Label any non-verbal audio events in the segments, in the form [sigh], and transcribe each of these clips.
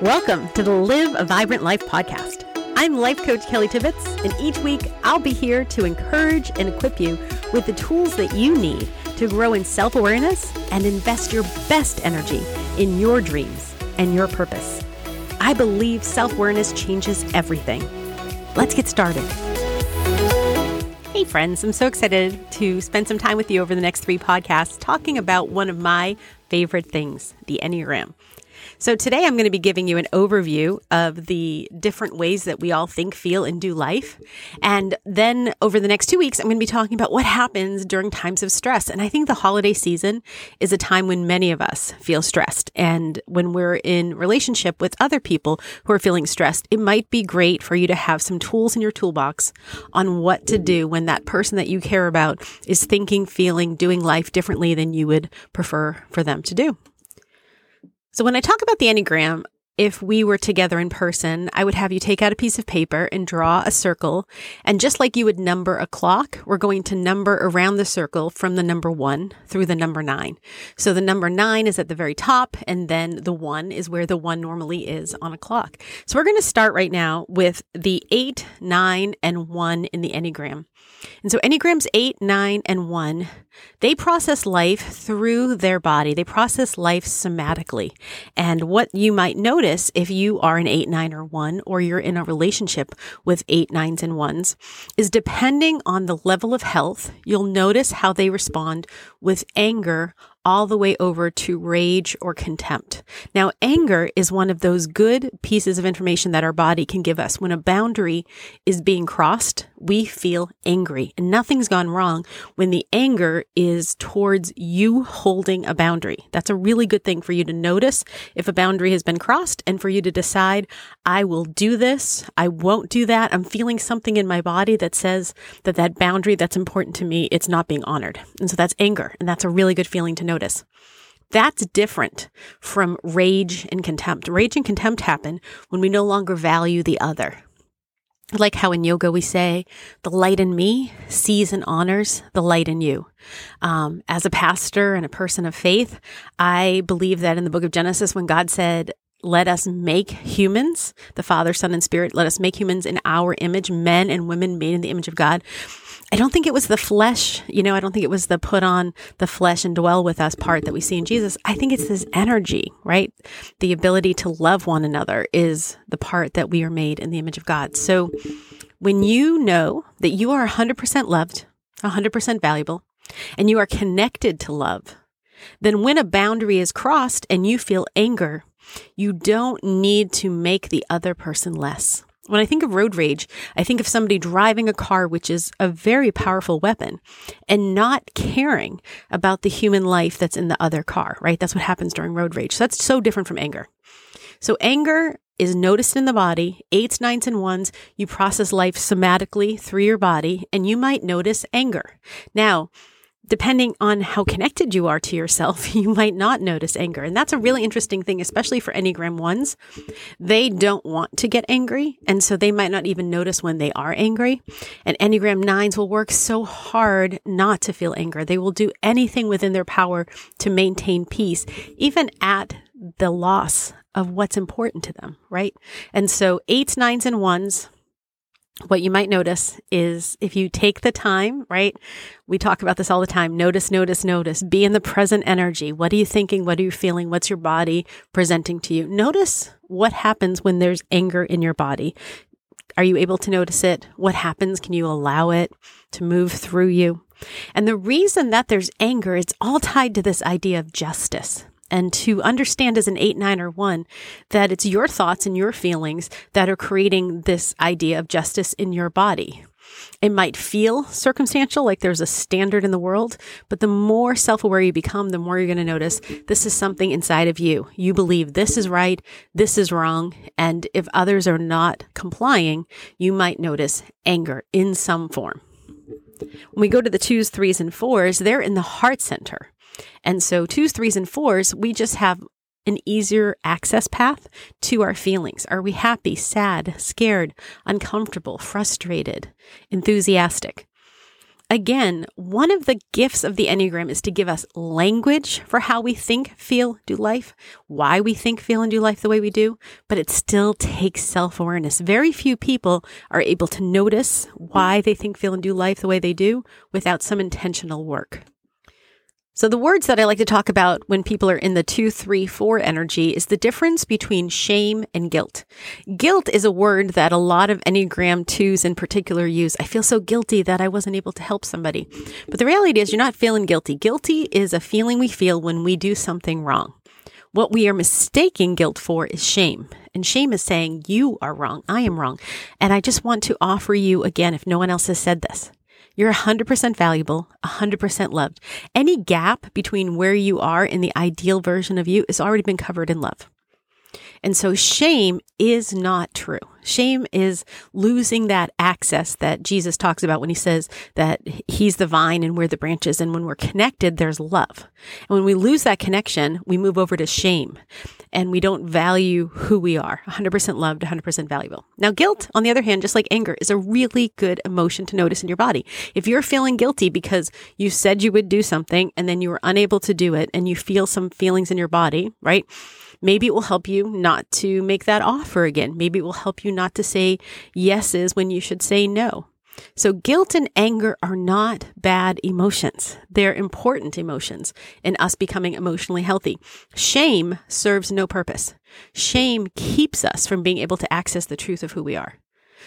Welcome to the Live a Vibrant Life podcast. I'm life coach Kelly Tibbitts, and each week I'll be here to encourage and equip you with the tools that you need to grow in self awareness and invest your best energy in your dreams and your purpose. I believe self awareness changes everything. Let's get started. Hey, friends, I'm so excited to spend some time with you over the next three podcasts talking about one of my favorite things the Enneagram. So today I'm going to be giving you an overview of the different ways that we all think, feel, and do life. And then over the next two weeks, I'm going to be talking about what happens during times of stress. And I think the holiday season is a time when many of us feel stressed. And when we're in relationship with other people who are feeling stressed, it might be great for you to have some tools in your toolbox on what to do when that person that you care about is thinking, feeling, doing life differently than you would prefer for them to do. So when I talk about the Enneagram, if we were together in person, I would have you take out a piece of paper and draw a circle. And just like you would number a clock, we're going to number around the circle from the number one through the number nine. So the number nine is at the very top, and then the one is where the one normally is on a clock. So we're going to start right now with the eight, nine, and one in the Enneagram. And so Enneagrams 8, 9, and 1, they process life through their body. They process life somatically. And what you might notice if you are an 8, 9, or 1, or you're in a relationship with 8, 9s, and 1s, is depending on the level of health, you'll notice how they respond with anger all the way over to rage or contempt. Now, anger is one of those good pieces of information that our body can give us. When a boundary is being crossed, we feel angry and nothing's gone wrong when the anger is towards you holding a boundary. That's a really good thing for you to notice if a boundary has been crossed and for you to decide, I will do this. I won't do that. I'm feeling something in my body that says that that boundary that's important to me, it's not being honored. And so that's anger. And that's a really good feeling to notice. That's different from rage and contempt. Rage and contempt happen when we no longer value the other. Like how in yoga we say, the light in me sees and honors the light in you. Um, as a pastor and a person of faith, I believe that in the book of Genesis, when God said, let us make humans, the Father, Son, and Spirit, let us make humans in our image, men and women made in the image of God. I don't think it was the flesh, you know, I don't think it was the put on the flesh and dwell with us part that we see in Jesus. I think it's this energy, right? The ability to love one another is the part that we are made in the image of God. So when you know that you are 100% loved, 100% valuable, and you are connected to love, then when a boundary is crossed and you feel anger, you don't need to make the other person less. When I think of road rage, I think of somebody driving a car, which is a very powerful weapon, and not caring about the human life that's in the other car, right? That's what happens during road rage. So that's so different from anger. So anger is noticed in the body, eights, nines, and ones. You process life somatically through your body, and you might notice anger. Now, depending on how connected you are to yourself, [laughs] you might not notice anger. And that's a really interesting thing, especially for Enneagram ones. They don't want to get angry. And so they might not even notice when they are angry. And Enneagram nines will work so hard not to feel anger. They will do anything within their power to maintain peace, even at the loss of what's important to them, right? And so eights, nines, and ones, what you might notice is if you take the time, right? We talk about this all the time. Notice, notice, notice. Be in the present energy. What are you thinking? What are you feeling? What's your body presenting to you? Notice what happens when there's anger in your body. Are you able to notice it? What happens? Can you allow it to move through you? And the reason that there's anger, it's all tied to this idea of justice and to understand as an eight, nine, or one that it's your thoughts and your feelings that are creating this idea of justice in your body. It might feel circumstantial, like there's a standard in the world, but the more self aware you become, the more you're going to notice this is something inside of you. You believe this is right, this is wrong. And if others are not complying, you might notice anger in some form. When we go to the twos, threes, and fours, they're in the heart center. And so twos, threes, and fours, we just have an easier access path to our feelings. Are we happy, sad, scared, uncomfortable, frustrated, enthusiastic? Again, one of the gifts of the Enneagram is to give us language for how we think, feel, do life, why we think, feel, and do life the way we do, but it still takes self awareness. Very few people are able to notice why they think, feel, and do life the way they do without some intentional work. So, the words that I like to talk about when people are in the two, three, four energy is the difference between shame and guilt. Guilt is a word that a lot of Enneagram twos in particular use. I feel so guilty that I wasn't able to help somebody. But the reality is, you're not feeling guilty. Guilty is a feeling we feel when we do something wrong. What we are mistaking guilt for is shame. And shame is saying, You are wrong. I am wrong. And I just want to offer you again, if no one else has said this, you're 100% valuable, 100% loved. Any gap between where you are and the ideal version of you has already been covered in love. And so shame is not true. Shame is losing that access that Jesus talks about when he says that he's the vine and we're the branches. And when we're connected, there's love. And when we lose that connection, we move over to shame and we don't value who we are 100% loved, 100% valuable. Now, guilt, on the other hand, just like anger, is a really good emotion to notice in your body. If you're feeling guilty because you said you would do something and then you were unable to do it and you feel some feelings in your body, right? Maybe it will help you not to make that offer again. Maybe it will help you not to say yeses when you should say no. So guilt and anger are not bad emotions. They're important emotions in us becoming emotionally healthy. Shame serves no purpose. Shame keeps us from being able to access the truth of who we are.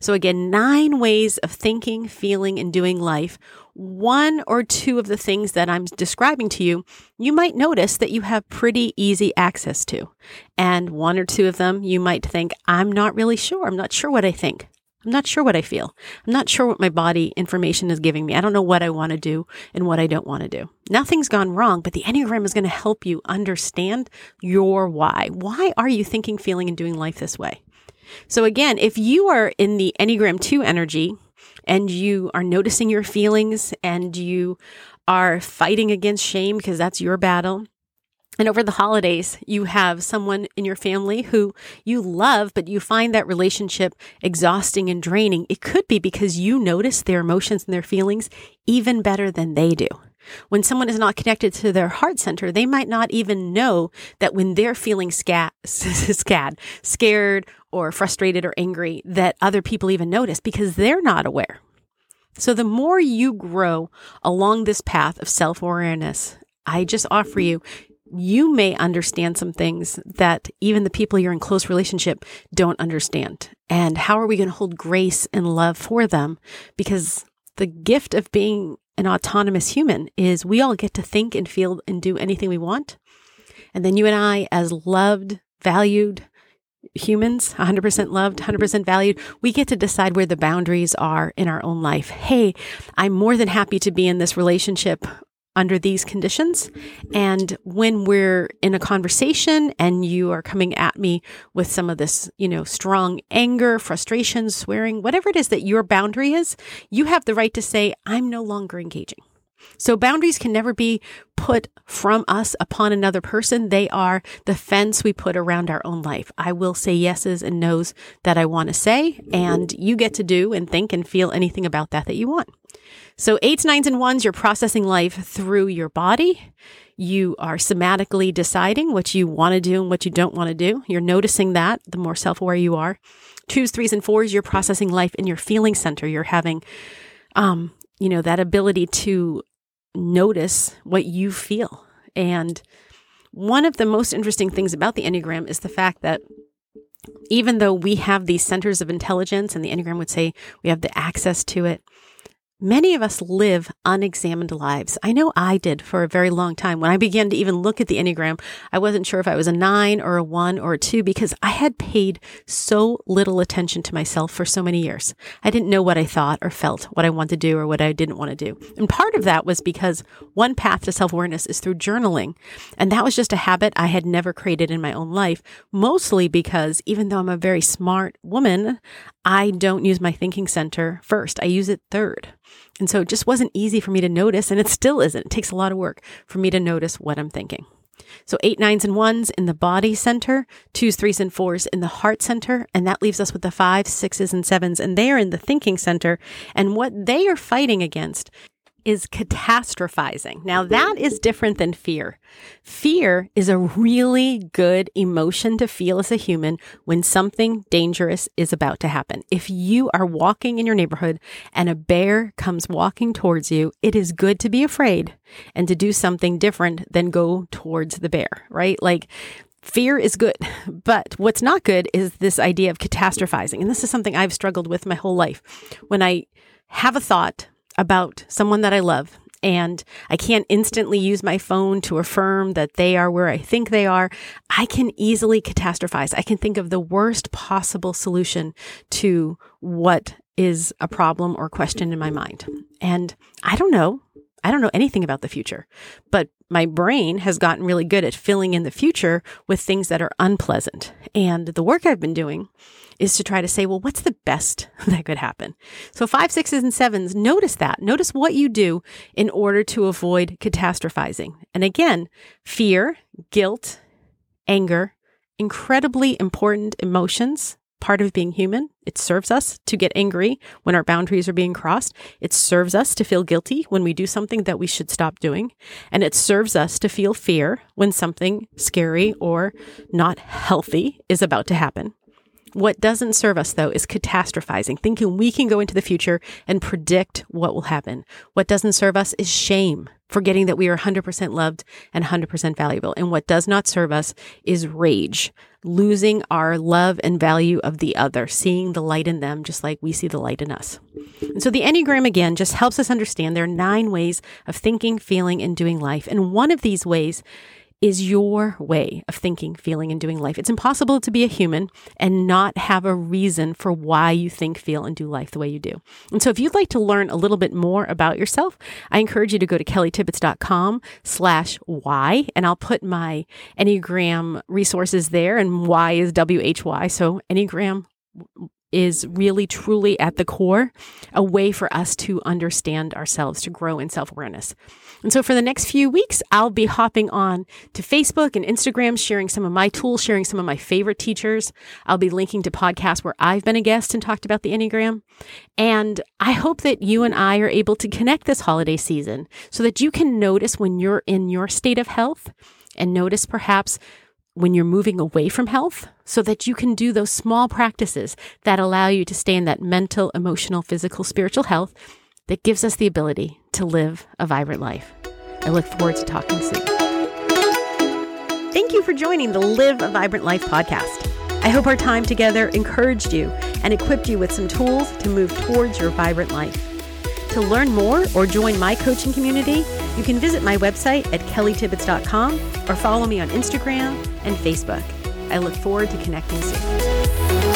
So again, nine ways of thinking, feeling, and doing life. One or two of the things that I'm describing to you, you might notice that you have pretty easy access to. And one or two of them, you might think, I'm not really sure. I'm not sure what I think. I'm not sure what I feel. I'm not sure what my body information is giving me. I don't know what I want to do and what I don't want to do. Nothing's gone wrong, but the Enneagram is going to help you understand your why. Why are you thinking, feeling, and doing life this way? So again, if you are in the Enneagram 2 energy and you are noticing your feelings and you are fighting against shame because that's your battle, and over the holidays, you have someone in your family who you love, but you find that relationship exhausting and draining. It could be because you notice their emotions and their feelings even better than they do. When someone is not connected to their heart center, they might not even know that when they're feeling scad, [laughs] scared or frustrated or angry, that other people even notice because they're not aware. So the more you grow along this path of self awareness, I just offer you, you may understand some things that even the people you're in close relationship don't understand. And how are we going to hold grace and love for them? Because the gift of being an autonomous human is we all get to think and feel and do anything we want. And then you and I, as loved, valued humans, 100% loved, 100% valued, we get to decide where the boundaries are in our own life. Hey, I'm more than happy to be in this relationship under these conditions. And when we're in a conversation and you are coming at me with some of this, you know, strong anger, frustration, swearing, whatever it is that your boundary is, you have the right to say, I'm no longer engaging. So boundaries can never be put from us upon another person. They are the fence we put around our own life. I will say yeses and nos that I want to say, and you get to do and think and feel anything about that that you want. So eights, nines, and ones, you're processing life through your body. You are somatically deciding what you want to do and what you don't want to do. You're noticing that the more self aware you are. Twos, threes, and fours, you're processing life in your feeling center. You're having, um, you know, that ability to notice what you feel. And one of the most interesting things about the Enneagram is the fact that even though we have these centers of intelligence, and the Enneagram would say we have the access to it, Many of us live unexamined lives. I know I did for a very long time. When I began to even look at the Enneagram, I wasn't sure if I was a nine or a one or a two because I had paid so little attention to myself for so many years. I didn't know what I thought or felt, what I wanted to do or what I didn't want to do. And part of that was because one path to self awareness is through journaling. And that was just a habit I had never created in my own life, mostly because even though I'm a very smart woman, I don't use my thinking center first. I use it third. And so it just wasn't easy for me to notice, and it still isn't. It takes a lot of work for me to notice what I'm thinking. So eight, nines, and ones in the body center, twos, threes, and fours in the heart center. And that leaves us with the fives, sixes, and sevens. And they are in the thinking center. And what they are fighting against is catastrophizing. Now, that is different than fear. Fear is a really good emotion to feel as a human when something dangerous is about to happen. If you are walking in your neighborhood and a bear comes walking towards you, it is good to be afraid and to do something different than go towards the bear, right? Like, Fear is good, [laughs] but what's not good is this idea of catastrophizing. And this is something I've struggled with my whole life. When I have a thought about someone that I love and I can't instantly use my phone to affirm that they are where I think they are, I can easily catastrophize. I can think of the worst possible solution to what is a problem or question in my mind. And I don't know. I don't know anything about the future, but my brain has gotten really good at filling in the future with things that are unpleasant. And the work I've been doing is to try to say, well, what's the best [laughs] that could happen? So five, sixes, and sevens, notice that. Notice what you do in order to avoid catastrophizing. And again, fear, guilt, anger, incredibly important emotions part of being human. It serves us to get angry when our boundaries are being crossed. It serves us to feel guilty when we do something that we should stop doing. And it serves us to feel fear when something scary or not healthy is about to happen. What doesn't serve us, though, is catastrophizing, thinking we can go into the future and predict what will happen. What doesn't serve us is shame, forgetting that we are 100% loved and 100% valuable. And what does not serve us is rage, losing our love and value of the other, seeing the light in them just like we see the light in us. And so the Enneagram, again, just helps us understand there are nine ways of thinking, feeling, and doing life. And one of these ways is your way of thinking, feeling, and doing life. It's impossible to be a human and not have a reason for why you think, feel, and do life the way you do. And so if you'd like to learn a little bit more about yourself, I encourage you to go to kellytibbitts.com slash why, and I'll put my Enneagram resources there, and why is W-H-Y. So Enneagram is really truly at the core a way for us to understand ourselves, to grow in self awareness. And so for the next few weeks, I'll be hopping on to Facebook and Instagram, sharing some of my tools, sharing some of my favorite teachers. I'll be linking to podcasts where I've been a guest and talked about the Enneagram. And I hope that you and I are able to connect this holiday season so that you can notice when you're in your state of health and notice perhaps when you're moving away from health so that you can do those small practices that allow you to stay in that mental, emotional, physical, spiritual health that gives us the ability to live a vibrant life. I look forward to talking soon. Thank you for joining the Live a Vibrant Life podcast. I hope our time together encouraged you and equipped you with some tools to move towards your vibrant life. To learn more or join my coaching community, you can visit my website at kellytibbitts.com or follow me on Instagram and Facebook. I look forward to connecting soon.